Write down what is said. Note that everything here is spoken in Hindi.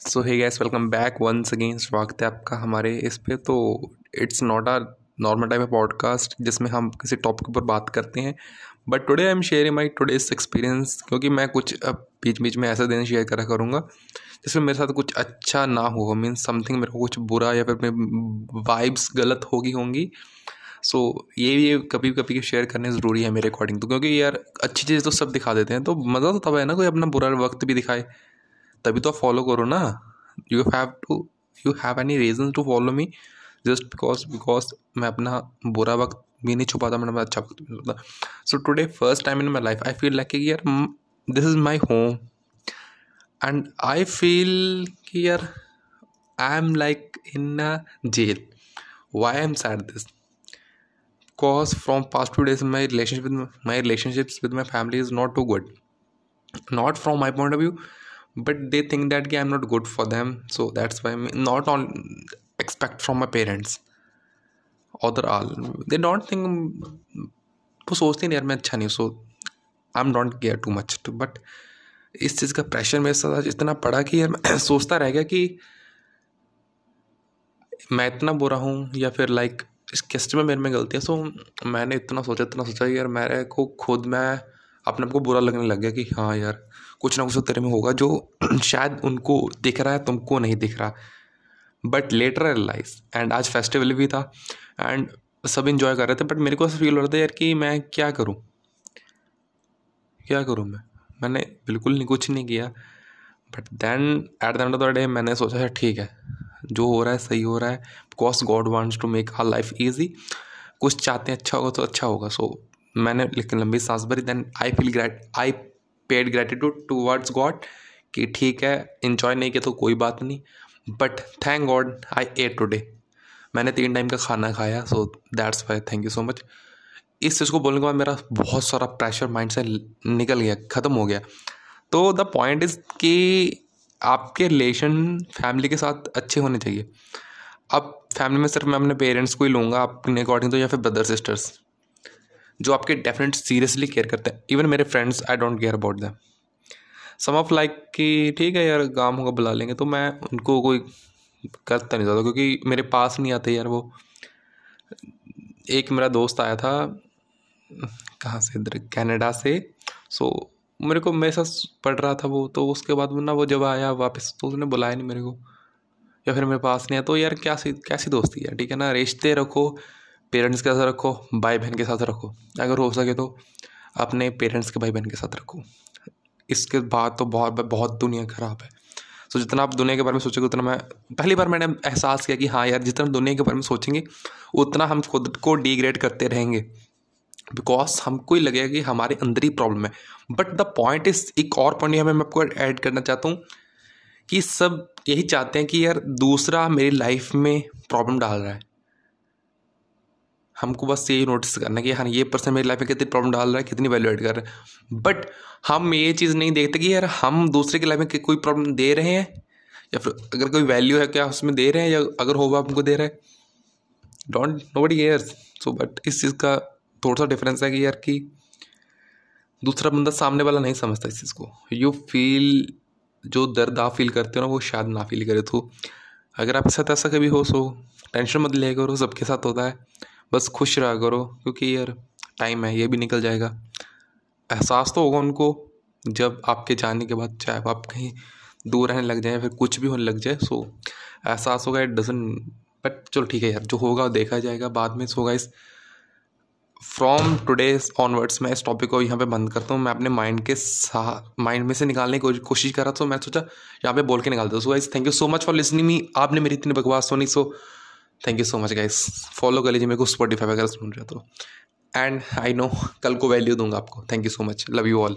So hey guys welcome back once again स्वागत है आपका हमारे इस पे। तो it's not a normal type of podcast जिसमें हम किसी टॉपिक पर बात करते हैं। But today I am sharing my today's experience क्योंकि मैं कुछ बीच बीच में ऐसा दिन शेयर करा करूँगा जिसमें मेरे साथ कुछ अच्छा ना हो। मीन्स समथिंग मेरे को कुछ बुरा या फिर वाइब्स गलत होगी होंगी। सो so, ये ये कभी कभी शेयर करने ज़रूरी है मेरे अकॉर्डिंग तो क्योंकि यार अच्छी चीज़ तो सब दिखा देते हैं। तो मज़ा तो तब है ना कोई अपना बुरा वक्त भी दिखाए। तभी तो फॉलो करो ना। You have to you have any reason to follow me just because because मैं अपना बुरा वक्त भी नहीं छुपाता, मैंने अच्छा वक्त भी छुपाता। So today first time in my life I feel like यार this is my home and I feel कि यार I am like in a jail why I am sad this because from past few days relationship with, my relationships with my family is not too good not from my point of view but they think that i'm not good for them. So that's why I'm not all expect from my parents. Or all, they don't think, वो सोचते नहीं यार, मैं अच्छा नहीं so I am don't care too much but इस चीज़ का प्रेशर मेरे साथ इतना पड़ा कि यार, मैं सोचता रह गया कि मैं इतना बुरा हूँ, या फिर लाइक इस किस्त में मेरे में गलती है सो मैंने इतना सोचा इतना सोचा यार, मेरे को खुद मैं अपने आप को बुरा लगने लग गया कि हाँ यार, कुछ ना कुछ तो तेरे में होगा जो शायद उनको दिख रहा है, तुमको नहीं दिख रहा। बट लेटर रियलाइज़ एंड आज फेस्टिवल भी था एंड सब इन्जॉय कर रहे थे बट मेरे को ऐसा फील हो रहा था यार कि मैं क्या करूँ? क्या करूँ मैं? मैंने बिल्कुल नहीं, कुछ नहीं किया। But then at the end of the day मैंने सोचा ठीक है। जो हो रहा है, सही हो रहा है। Because God wants to make our life easy कुछ चाहते हैं अच्छा होगा तो अच्छा होगा। सो मैंने लेकिन लंबी सांस भरी then I feel great I paid gratitude towards God कि ठीक है इन्जॉय नहीं किया तो कोई बात नहीं but thank God I ate today मैंने तीन टाइम का खाना खाया so that's why thank you so much इस चीज़ को बोलने के बाद मेरा बहुत सारा प्रेशर माइंड से निकल गया, ख़त्म हो गया. तो द पॉइंट इज़ कि आपके रिलेशन फैमिली के साथ अच्छे होने चाहिए. अब फैमिली में सिर्फ़ मैं अपने पेरेंट्स को ही लूँगा, अपने अकॉर्डिंग तो या फिर ब्रदर सिस्टर्स जो आपके डेफिनेट सीरियसली केयर करते हैं. इवन मेरे friends I don't care about them some of like कि ठीक है यार, काम होगा, बुला लेंगे. तो मैं उनको कोई करता नहीं ज़्यादा क्योंकि मेरे पास नहीं आते यार वो. एक मेरा दोस्त आया था, कहाँ से, इधर कनाडा से. सो मेरे को, मेरे साथ पढ़ रहा था वो तो उसके बाद ना वो जब आया वापस तो उसने बुलाया नहीं मेरे को. या फिर मेरे पास नहीं आया. तो यार, क्या सी कैसी दोस्ती है? ठीक है ना, रिश्ते रखो पेरेंट्स के साथ रखो भाई बहन के साथ रखो। अगर हो सके तो अपने पेरेंट्स के भाई बहन के साथ रखो। इसके बाद तो बहुत बहुत दुनिया ख़राब है। सो so, जितना आप दुनिया के बारे में सोचोगे उतना मैं पहली बार मैंने एहसास किया कि हाँ यार जितना दुनिया के बारे में सोचेंगे उतना हम खुद को डिग्रेड करते रहेंगे। बिकॉज़ हमको ही लगेगा कि हमारे अंदर ही प्रॉब्लम है। बट द पॉइंट इज़ एक और पॉइंट मैं आपको ऐड करना चाहता हूँ कि सब यही चाहते हैं कि यार दूसरा मेरी लाइफ में प्रॉब्लम डाल रहा है। हमको बस यही नोटिस करना कि हाँ ये पर्सन मेरी लाइफ में कितनी प्रॉब्लम डाल रहा है, कितनी वैल्यू एड कर रहा है। बट हम ये चीज़ नहीं देखते कि यार हम दूसरे की लाइफ में कोई प्रॉब्लम दे रहे हैं, या फिर अगर कोई वैल्यू है क्या उसमें दे रहे हैं, या अगर होगा हमको दे रहे हैं। Don't nobody cares so but इस चीज़ का थोड़ा सा डिफरेंस है कि यार कि दूसरा बंदा सामने वाला नहीं समझता इस चीज़ को। यू फील जो दर्द आप फील करते हो ना, वो शायद ना फील करे तो। अगर आपके साथ ऐसा कभी हो सो टेंशन मत लिया करो, सबके साथ होता है। बस खुश रहा करो, क्योंकि यार टाइम है, ये भी निकल जाएगा। एहसास तो होगा उनको, जब आपके जाने के बाद, चाहे आप कहीं दूर रहने लग जाए फिर कुछ भी होने लग जाए सो एहसास होगा इट डजन बट चलो ठीक है यार, जो होगा देखा जाएगा, बाद में होगा इस फ्रॉम टुडे ऑनवर्ड्स मैं इस टॉपिक को यहाँ पे बंद करता हूँ। मैं अपने माइंड के साथ माइंड में से निकालने की कोशिश कर रहा था तो मैं सोचा, यहाँ पे बोल के निकालता हूँ। So guys thank you so much for listening me आपने मेरी इतनी बकवास सुनी so thank you so much guys follow कर लीजिए, मेरे को स्पॉटीफाई वगैरह सुन रहे हो तो। एंड आई नो कल को वैल्यू दूँगा आपको। Thank you so much love you all